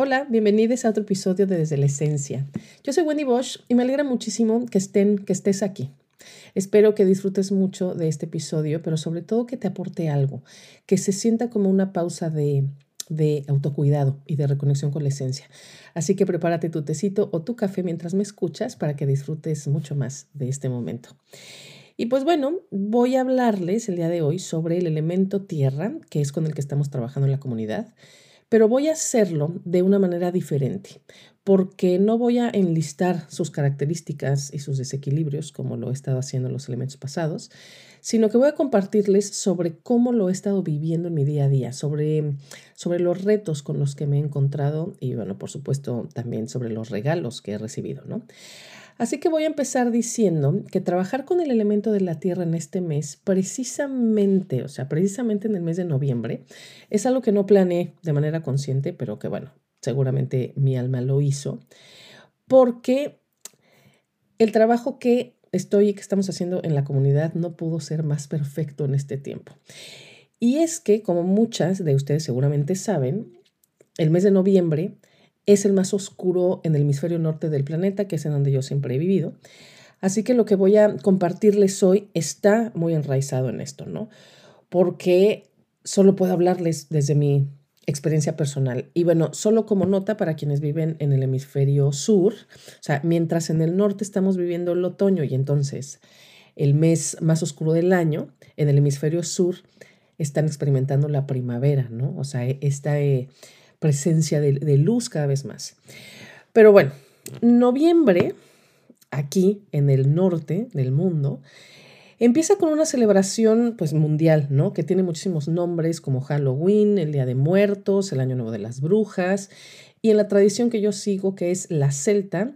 Hola, bienvenidos a otro episodio de Desde la Esencia. Yo soy Wendy Bosch y me alegra muchísimo que, estén, que estés aquí. Espero que disfrutes mucho de este episodio, pero sobre todo que te aporte algo, que se sienta como una pausa de, de autocuidado y de reconexión con la esencia. Así que prepárate tu tecito o tu café mientras me escuchas para que disfrutes mucho más de este momento. Y pues bueno, voy a hablarles el día de hoy sobre el elemento tierra, que es con el que estamos trabajando en la comunidad pero voy a hacerlo de una manera diferente, porque no voy a enlistar sus características y sus desequilibrios como lo he estado haciendo en los elementos pasados, sino que voy a compartirles sobre cómo lo he estado viviendo en mi día a día, sobre, sobre los retos con los que me he encontrado y bueno, por supuesto también sobre los regalos que he recibido, ¿no? Así que voy a empezar diciendo que trabajar con el elemento de la tierra en este mes, precisamente, o sea, precisamente en el mes de noviembre, es algo que no planeé de manera consciente, pero que bueno, seguramente mi alma lo hizo, porque el trabajo que estoy y que estamos haciendo en la comunidad no pudo ser más perfecto en este tiempo. Y es que, como muchas de ustedes seguramente saben, el mes de noviembre es el más oscuro en el hemisferio norte del planeta, que es en donde yo siempre he vivido. Así que lo que voy a compartirles hoy está muy enraizado en esto, ¿no? Porque solo puedo hablarles desde mi experiencia personal. Y bueno, solo como nota para quienes viven en el hemisferio sur, o sea, mientras en el norte estamos viviendo el otoño y entonces el mes más oscuro del año, en el hemisferio sur están experimentando la primavera, ¿no? O sea, esta... Eh, presencia de, luz cada vez más. Pero bueno, noviembre, aquí en el norte del mundo, Empieza con una celebración pues mundial, ¿no? Que tiene muchísimos nombres como Halloween, el Día de Muertos, el Año Nuevo de las Brujas y en la tradición que yo sigo que es la celta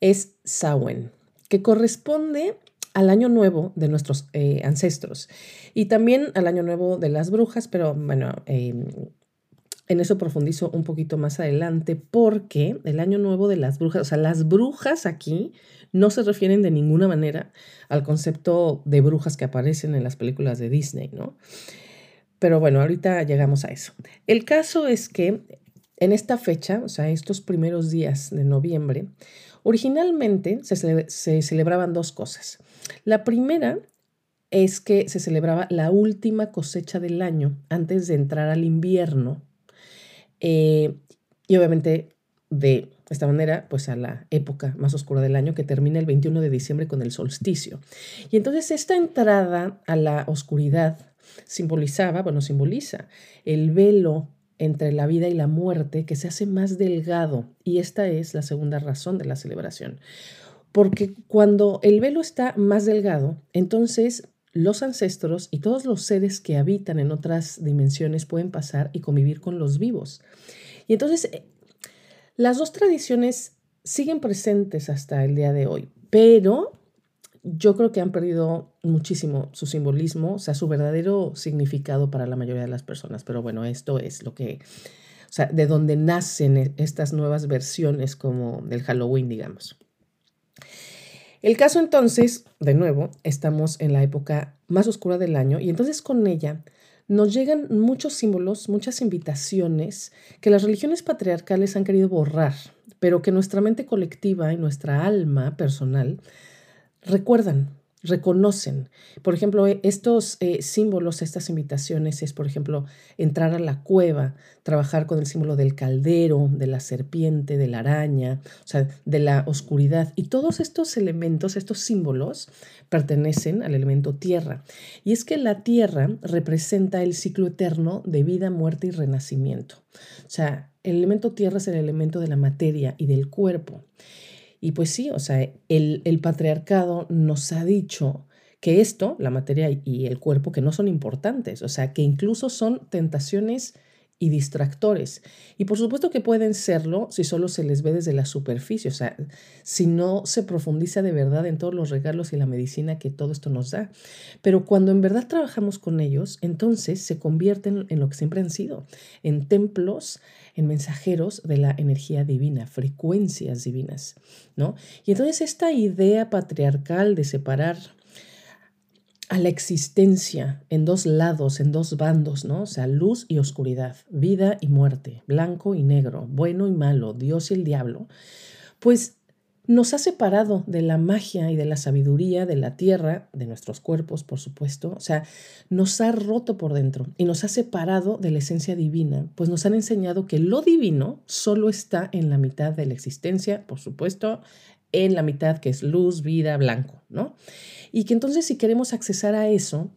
es Samhain, que corresponde al año nuevo de nuestros eh, ancestros y también al año nuevo de las brujas, pero bueno, em, en eso profundizo un poquito más adelante porque el año nuevo de las brujas, o sea, las brujas aquí no se refieren de ninguna manera al concepto de brujas que aparecen en las películas de Disney, ¿no? Pero bueno, ahorita llegamos a eso. El caso es que en esta fecha, o sea, estos primeros días de noviembre, originalmente se, celebraban dos cosas. La primera es que se celebraba la última cosecha del año antes de entrar al invierno eh, y obviamente de esta manera, pues a la época más oscura del año que termina el 21 de diciembre con el solsticio. Y entonces esta entrada a la oscuridad simbolizaba, bueno, simboliza el velo entre la vida y la muerte que se hace más delgado. Y esta es la segunda razón de la celebración. Porque cuando el velo está más delgado, entonces los ancestros y todos los seres que habitan en otras dimensiones pueden pasar y convivir con los vivos. Y entonces, las dos tradiciones siguen presentes hasta el día de hoy, pero yo creo que han perdido muchísimo su simbolismo, o sea, su verdadero significado para la mayoría de las personas. Pero bueno, esto es lo que, o sea, de donde nacen e, estas nuevas versiones como del Halloween, digamos. El caso entonces, de nuevo, estamos en la época más oscura del año y entonces con ella nos llegan muchos símbolos, muchas invitaciones que las religiones patriarcales han querido borrar, pero que nuestra mente colectiva y nuestra alma personal recuerdan, reconocen. Por ejemplo, e, estos eh, símbolos, estas invitaciones es, por ejemplo, entrar a la cueva, trabajar con el símbolo del caldero, de la serpiente, de la araña, o sea, de la oscuridad. Y todos estos elementos, estos símbolos, pertenecen al elemento tierra. Y es que la tierra representa el ciclo eterno de vida, muerte y renacimiento. O sea, el elemento tierra es el elemento de la materia y del cuerpo. Y pues sí, o sea, el, patriarcado nos ha dicho que esto, la materia y el cuerpo, que no son importantes, o sea, que incluso son tentaciones y distractores. Y por supuesto que pueden serlo si solo se les ve desde la superficie, o sea, si no se profundiza de verdad en todos los regalos y la medicina que todo esto nos da. Pero cuando en verdad trabajamos con ellos, entonces se convierten en lo que siempre han sido, en templos, en mensajeros de la energía divina, frecuencias divinas, ¿no? Y entonces esta idea patriarcal de separar a la existencia en dos lados, en dos bandos, ¿no? O sea, luz y oscuridad, vida y muerte, blanco y negro, bueno y malo, Dios y el diablo, pues nos ha separado de la magia y de la sabiduría de la tierra, de nuestros cuerpos, por supuesto. O sea, nos ha roto por dentro y nos ha separado de la esencia divina, pues nos han enseñado que lo divino solo está en la mitad de la existencia, por supuesto, en la mitad que es luz, vida, blanco, ¿no? Y que entonces si queremos accesar a eso,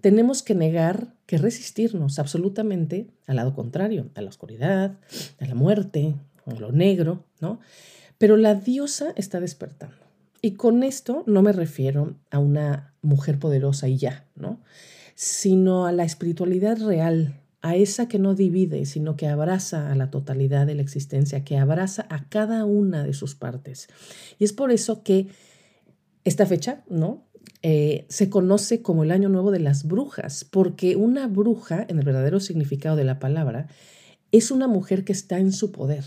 tenemos que negar, que resistirnos absolutamente al lado contrario, a la oscuridad, a la muerte, a lo negro, ¿no? Pero la diosa está despertando. Y con esto no me refiero a una mujer poderosa y ya, ¿no? Sino a la espiritualidad real, a esa que no divide, sino que abraza a la totalidad de la existencia, que abraza a cada una de sus partes. Y es por eso que esta fecha, ¿no? Eh, se conoce como el Año Nuevo de las Brujas, porque una bruja, en el verdadero significado de la palabra, es una mujer que está en su poder.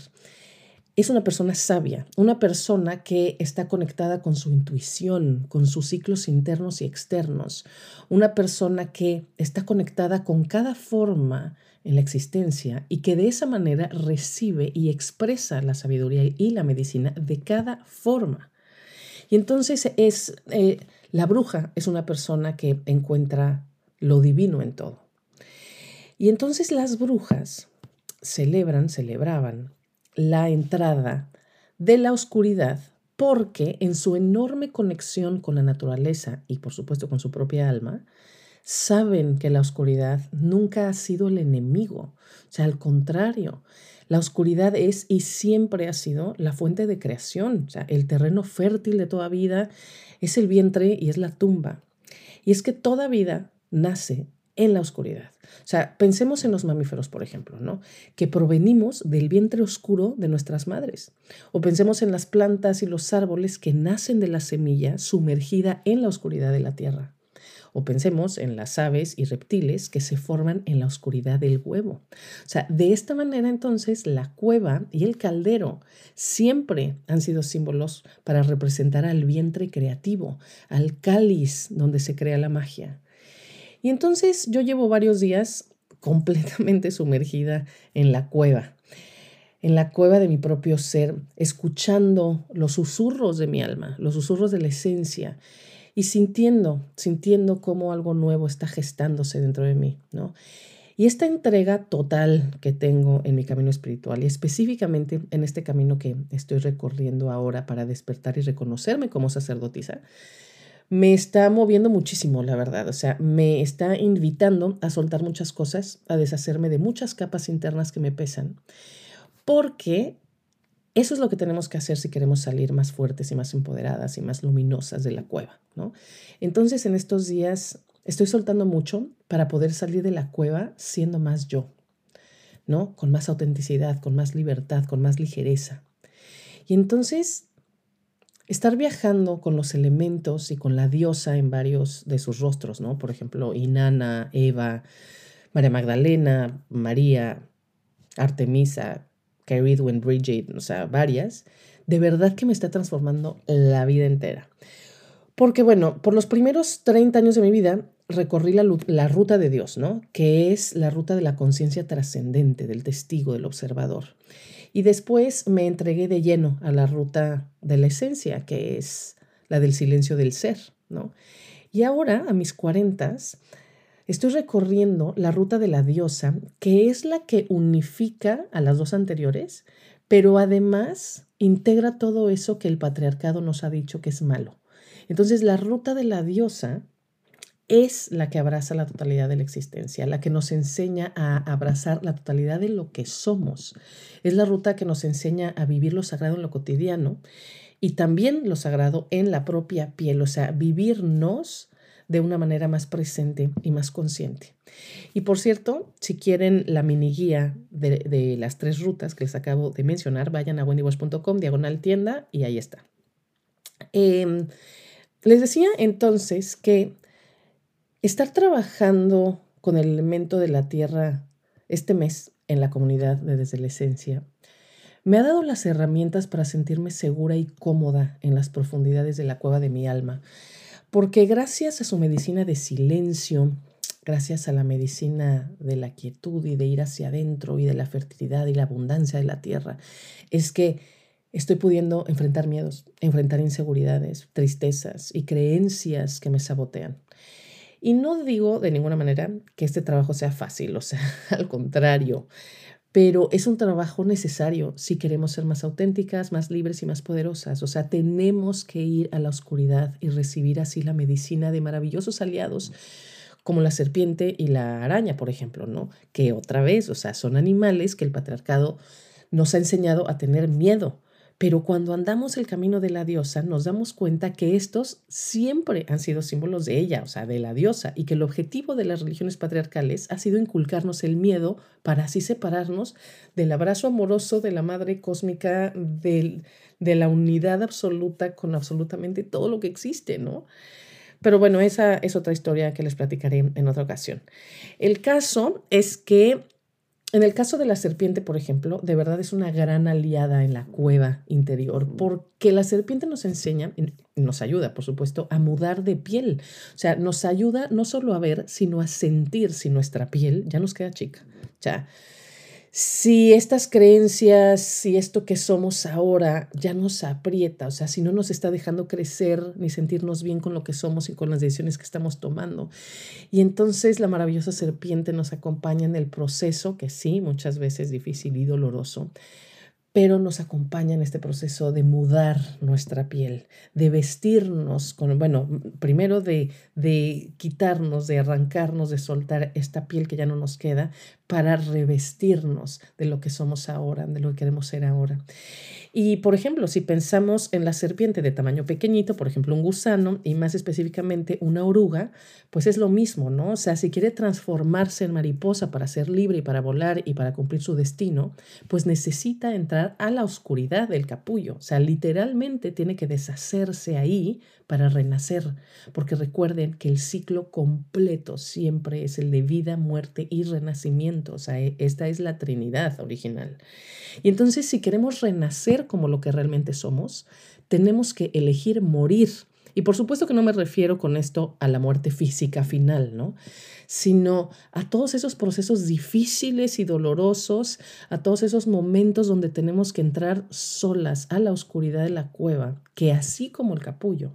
Es una persona sabia, una persona que está conectada con su intuición, con sus ciclos internos y externos, una persona que está conectada con cada forma en la existencia y que de esa manera recibe y expresa la sabiduría y la medicina de cada forma. Y entonces es eh, la bruja es una persona que encuentra lo divino en todo. Y entonces las brujas celebran, celebraban la entrada de la oscuridad porque en su enorme conexión con la naturaleza y por supuesto con su propia alma, saben que la oscuridad nunca ha sido el enemigo. O sea, al contrario, la oscuridad es y siempre ha sido la fuente de creación, o sea, el terreno fértil de toda vida es el vientre y es la tumba. Y es que toda vida nace en la oscuridad. O sea, pensemos en los mamíferos, por ejemplo, ¿no? Que provenimos del vientre oscuro de nuestras madres. O pensemos en las plantas y los árboles que nacen de la semilla sumergida en la oscuridad de la tierra. O pensemos en las aves y reptiles que se forman en la oscuridad del huevo. O sea, de esta manera entonces la cueva y el caldero siempre han sido símbolos para representar al vientre creativo, al cáliz donde se crea la magia. Y entonces yo llevo varios días completamente sumergida en la cueva en la cueva de mi propio ser, escuchando los susurros de mi alma, los susurros de la esencia, y sintiendo, sintiendo cómo algo nuevo está gestándose dentro de mí, ¿no? Y esta entrega total que tengo en mi camino espiritual y específicamente en este camino que estoy recorriendo ahora para despertar y reconocerme como sacerdotisa, me está moviendo muchísimo, la verdad. O sea, me está invitando a soltar muchas cosas, a deshacerme de muchas capas internas que me pesan, porque eso es lo que tenemos que hacer si queremos salir más fuertes y más empoderadas y más luminosas de la cueva, ¿no? Entonces, en estos días estoy soltando mucho para poder salir de la cueva siendo más yo, ¿no? Con más autenticidad, con más libertad, con más ligereza. Y entonces, estar viajando con los elementos y con la diosa en varios de sus rostros, ¿no? Por ejemplo, Inanna, Eva, María Magdalena, María, Artemisa, Carrie Edwin, Bridget, o sea, varias, de verdad que me está transformando la vida entera. Porque bueno, por los primeros 30 años de mi vida recorrí la, la ruta de Dios, ¿no? Que es la ruta de la conciencia trascendente, del testigo, del observador. Y después me entregué de lleno a la ruta de la esencia, que es la del silencio del ser, ¿no? Y ahora, a mis cuarentas, Estoy recorriendo la ruta de la diosa, que es la que unifica a las dos anteriores, pero además integra todo eso que el patriarcado nos ha dicho que es malo. Entonces, la ruta de la diosa es la que abraza la totalidad de la existencia, la que nos enseña a abrazar la totalidad de lo que somos. Es la ruta que nos enseña a vivir lo sagrado en lo cotidiano y también lo sagrado en la propia piel, o sea, vivirnos de una manera más presente y más consciente. Y por cierto, si quieren la mini guía de, las tres rutas que les acabo de mencionar, vayan a wendywash.com, diagonal tienda, y ahí está. Em, les decía entonces que estar trabajando con el elemento de la tierra este mes en la comunidad de Desde la Esencia me ha dado las herramientas para sentirme segura y cómoda en las profundidades de la cueva de mi alma, porque gracias a su medicina de silencio, gracias a la medicina de la quietud y de ir hacia adentro y de la fertilidad y la abundancia de la tierra, es que estoy pudiendo enfrentar miedos, enfrentar inseguridades, tristezas y creencias que me sabotean. Y no digo de ninguna manera que este trabajo sea fácil, o sea, al contrario, pero es un trabajo necesario si queremos ser más auténticas, más libres y más poderosas. O sea, tenemos que ir a la oscuridad y recibir así la medicina de maravillosos aliados como la serpiente y la araña, por ejemplo, ¿no? Que otra vez, o sea, son animales que el patriarcado nos ha enseñado a tener miedo, pero cuando andamos el camino de la diosa, nos damos cuenta que estos siempre han sido símbolos de ella, o sea, de la diosa, y que el objetivo de las religiones patriarcales ha sido inculcarnos el miedo para así separarnos del abrazo amoroso de la madre cósmica, de la unidad absoluta con absolutamente todo lo que existe, ¿no? Pero bueno, esa es otra historia que les platicaré en otra ocasión. El caso es que en el caso de la serpiente, por ejemplo, de verdad es una gran aliada en la cueva interior, porque la serpiente nos enseña, nos ayuda, por supuesto, a mudar de piel. O sea, nos ayuda no solo a ver, sino a sentir si nuestra piel ya nos queda chica. O sea, si estas creencias, si esto que somos ahora ya nos aprieta, o sea, si no nos está dejando crecer ni sentirnos bien con lo que somos y con las decisiones que estamos tomando. Y entonces la maravillosa serpiente nos acompaña en el proceso, que sí, muchas veces difícil y doloroso, pero nos acompaña en este proceso de mudar nuestra piel, de vestirnos con, bueno, primero de, de quitarnos, de arrancarnos, de soltar esta piel que ya no nos queda para revestirnos de lo que somos ahora, de lo que queremos ser ahora. Y por ejemplo, si pensamos en la serpiente de tamaño pequeñito, por ejemplo, un gusano y más específicamente una oruga, pues es lo mismo, ¿no? O sea, si quiere transformarse en mariposa para ser libre y para volar y para cumplir su destino, pues necesita entrar a la oscuridad del capullo. O sea, literalmente tiene que deshacerse ahí para renacer, porque recuerden que el ciclo completo siempre es el de vida, muerte y renacimiento, o sea, e, esta es la Trinidad original. Y entonces si queremos renacer como lo que realmente somos, tenemos que elegir morir. Y por supuesto que no me refiero con esto a la muerte física final, ¿no? Sino a todos esos procesos difíciles y dolorosos, a todos esos momentos donde tenemos que entrar solas a la oscuridad de la cueva, que así como el capullo,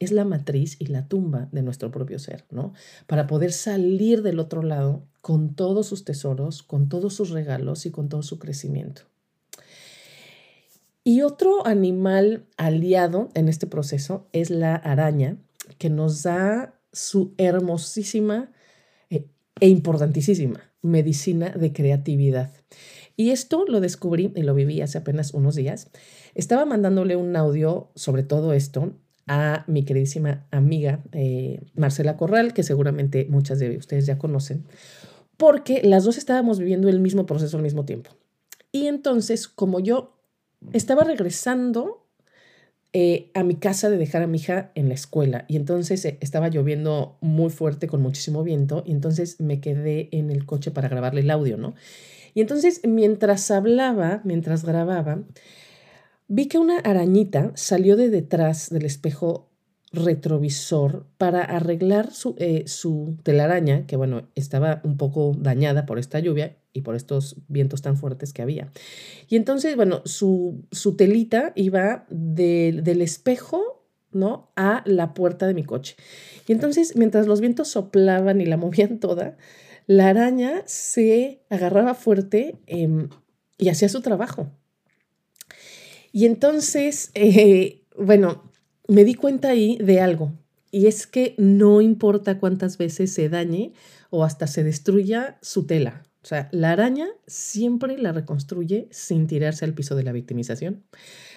es la matriz y la tumba de nuestro propio ser, ¿no? Para poder salir del otro lado con todos sus tesoros, con todos sus regalos y con todo su crecimiento. Y otro animal aliado en este proceso es la araña, que nos da su hermosísima eh, e importantísima medicina de creatividad. Y esto lo descubrí y lo viví hace apenas unos días. Estaba mandándole un audio sobre todo esto a mi queridísima amiga eh, Marcela Corral, que seguramente muchas de ustedes ya conocen, porque las dos estábamos viviendo el mismo proceso al mismo tiempo. Y entonces, como yo estaba regresando eh, a mi casa de dejar a mi hija en la escuela y entonces eh, estaba lloviendo muy fuerte con muchísimo viento y entonces me quedé en el coche para grabarle el audio, ¿no? Y entonces mientras hablaba, mientras grababa, Vi que una arañita salió de detrás del espejo retrovisor para arreglar su, eh, su, telaraña, que bueno, estaba un poco dañada por esta lluvia y por estos vientos tan fuertes que había. Y entonces, bueno, su, su telita iba del espejo, ¿no? A la puerta de mi coche. Y entonces, mientras los vientos soplaban y la movían toda, la araña se agarraba fuerte em, y hacía su trabajo. Y entonces, eh, bueno, me di cuenta ahí de algo, y es que no importa cuántas veces se dañe o hasta se destruya su tela, O sea, la araña siempre la reconstruye sin tirarse al piso de la victimización,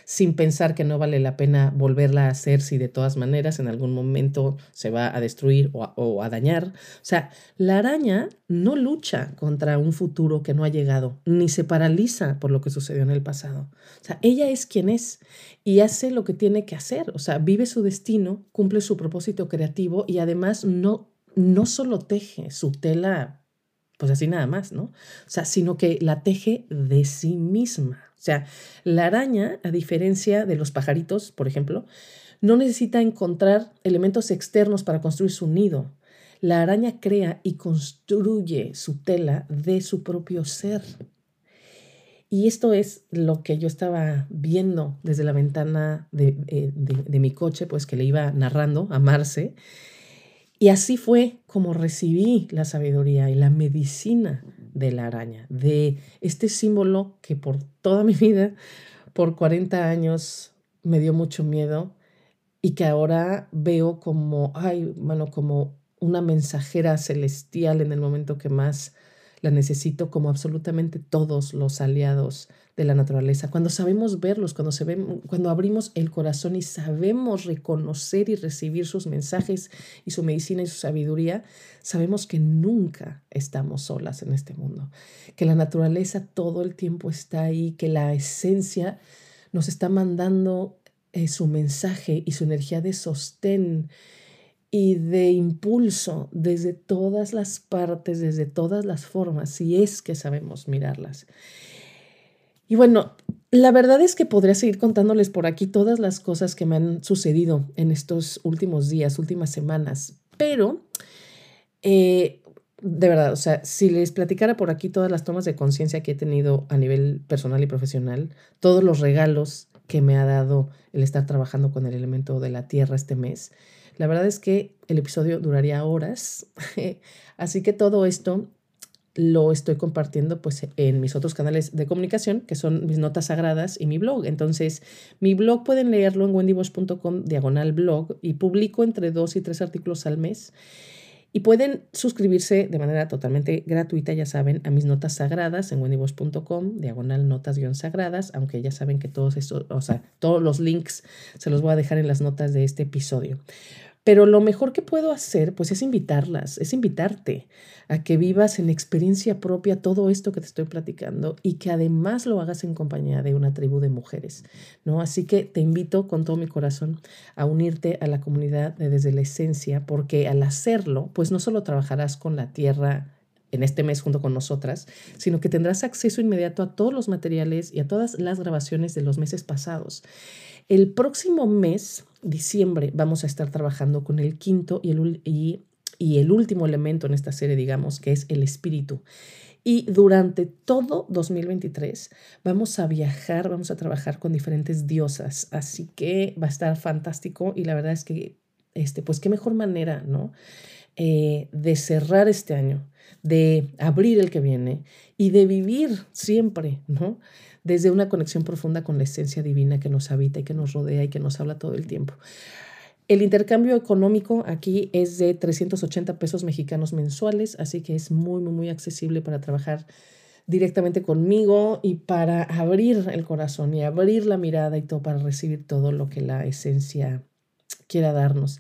sin pensar que no vale la pena volverla a hacer si de todas maneras en algún momento se va a destruir o a, dañar. O sea, la araña no lucha contra un futuro que no ha llegado, ni se paraliza por lo que sucedió en el pasado. O sea, ella es quien es y hace lo que tiene que hacer. O sea, vive su destino, cumple su propósito creativo y además no, no solo teje su tela pues así nada más, ¿no? O sea, sino que la teje de sí misma. O sea, la araña, a diferencia de los pajaritos, por ejemplo, no necesita encontrar elementos externos para construir su nido. La araña crea y construye su tela de su propio ser. Y esto es lo que yo estaba viendo desde la ventana de, eh, de mi coche, pues que le iba narrando a Marce. Y así fue como recibí la sabiduría y la medicina de la araña, de este símbolo que por toda mi vida, por 40 años, me dio mucho miedo y que ahora veo como, ay, bueno, como una mensajera celestial en el momento que más la necesito, como absolutamente todos los aliados de la naturaleza, cuando sabemos verlos, cuando, se ven, cuando abrimos el corazón y sabemos reconocer y recibir sus mensajes y su medicina y su sabiduría, sabemos que nunca estamos solas en este mundo, que la naturaleza todo el tiempo está ahí, que la esencia nos está mandando eh, su mensaje y su energía de sostén y de impulso desde todas las partes, desde todas las formas, si es que sabemos mirarlas. Y bueno, la verdad es que podría seguir contándoles por aquí todas las cosas que me han sucedido en estos últimos días, últimas semanas, pero eh, de verdad, o sea, si les platicara por aquí todas las tomas de conciencia que he tenido a nivel personal y profesional, todos los regalos que me ha dado el estar trabajando con el elemento de la tierra este mes, la verdad es que el episodio duraría horas, así que todo esto lo estoy compartiendo pues en mis otros canales de comunicación, que son mis notas sagradas y mi blog. Entonces, mi blog pueden leerlo en wendybosch.com diagonal blog y publico entre dos y tres artículos al mes. Y pueden suscribirse de manera totalmente gratuita, ya saben, a mis notas sagradas en wendybosch.com, diagonal notas-sagradas, aunque ya saben que todos estos, o sea, todos los links se los voy a dejar en las notas de este episodio. Pero lo mejor que puedo hacer, pues es invitarlas, es invitarte a que vivas en experiencia propia todo esto que te estoy platicando y que además lo hagas en compañía de una tribu de mujeres, ¿no? Así que te invito con todo mi corazón a unirte a la comunidad de Desde la Esencia, porque al hacerlo, pues no solo trabajarás con la tierra en este mes junto con nosotras, sino que tendrás acceso inmediato a todos los materiales y a todas las grabaciones de los meses pasados. El próximo mes, diciembre, vamos a estar trabajando con el quinto y el, y, el último elemento en esta serie, digamos, que es el espíritu. Y durante todo 2023 vamos a viajar, vamos a trabajar con diferentes diosas, así que va a estar fantástico y la verdad es que, este, pues qué mejor manera, ¿no? Eh, de cerrar este año, de abrir el que viene y de vivir siempre, ¿no? desde una conexión profunda con la esencia divina que nos habita y que nos rodea y que nos habla todo el tiempo. El intercambio económico aquí es de 380 pesos mexicanos mensuales, así que es muy, muy, muy accesible para trabajar directamente conmigo y para abrir el corazón y abrir la mirada y todo para recibir todo lo que la esencia quiera darnos.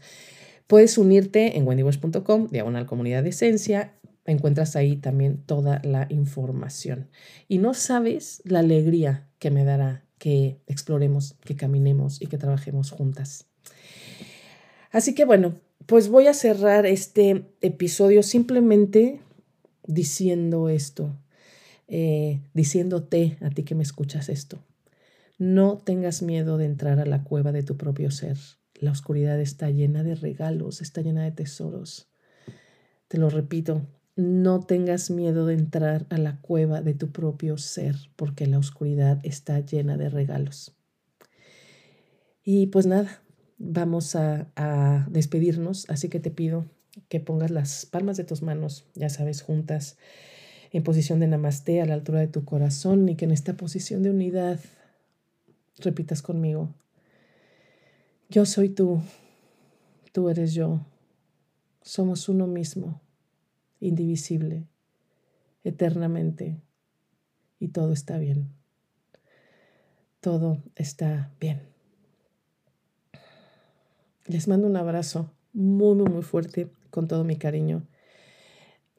Puedes unirte en wendywash.com, diagonal comunidad de esencia, encuentras ahí también toda la información. Y no sabes la alegría que me dará que exploremos, que caminemos y que trabajemos juntas. Así que bueno, pues voy a cerrar este episodio simplemente diciendo esto, eh, diciéndote a ti que me escuchas esto. No tengas miedo de entrar a la cueva de tu propio ser. La oscuridad está llena de regalos, está llena de tesoros. Te lo repito, no tengas miedo de entrar a la cueva de tu propio ser, porque la oscuridad está llena de regalos. Y pues nada, vamos a, despedirnos, así que te pido que pongas las palmas de tus manos, ya sabes, juntas en posición de namaste a la altura de tu corazón y que en esta posición de unidad repitas conmigo, yo soy tú, tú eres yo, somos uno mismo indivisible, eternamente y todo está bien. Todo está bien. Les mando un abrazo muy, muy, muy fuerte con todo mi cariño.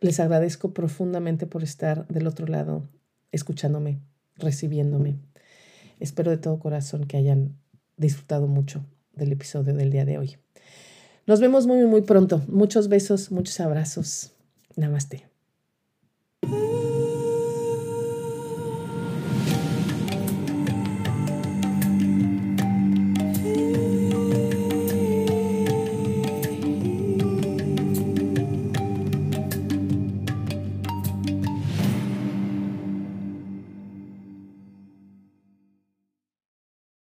Les agradezco profundamente por estar del otro lado, escuchándome, recibiéndome. Espero de todo corazón que hayan disfrutado mucho del episodio del día de hoy. Nos vemos muy, muy pronto. Muchos besos, muchos abrazos. Namaste.